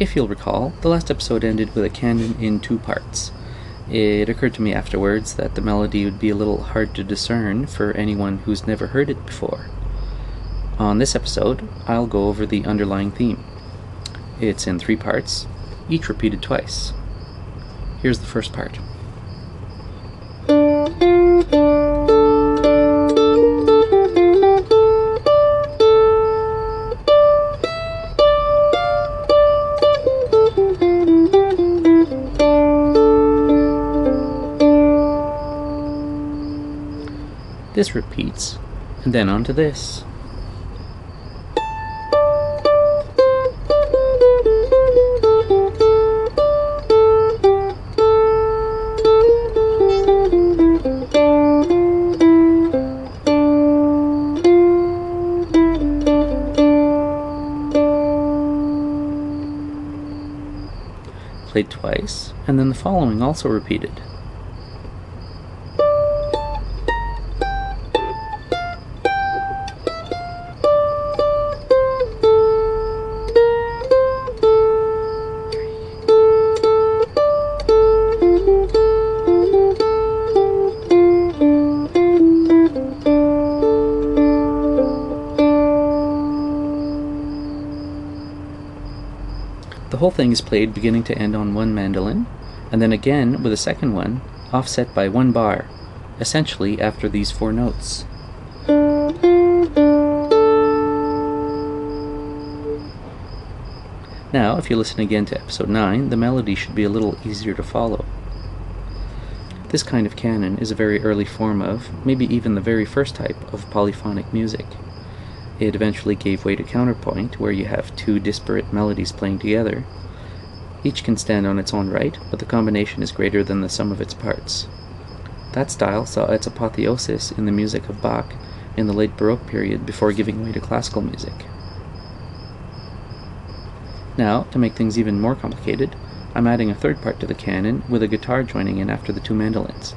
If you'll recall, the last episode ended with a canon in two parts. It occurred to me afterwards that the melody would be a little hard to discern for anyone who's never heard it before. On this episode, I'll go over the underlying theme. It's in three parts, each repeated twice. Here's the first part. This repeats, and then on to this. Played twice, and then the following also repeated. The whole thing is played beginning to end on one mandolin, and then again with a second one, offset by one bar, essentially after these four notes. Now, if you listen again to episode 9, the melody should be a little easier to follow. This kind of canon is a very early form of, maybe even the very first type, of polyphonic music. It eventually gave way to counterpoint, where you have two disparate melodies playing together. Each can stand on its own right, but the combination is greater than the sum of its parts. That style saw its apotheosis in the music of Bach in the late Baroque period before giving way to classical music. Now, to make things even more complicated, I'm adding a third part to the canon with a guitar joining in after the two mandolins.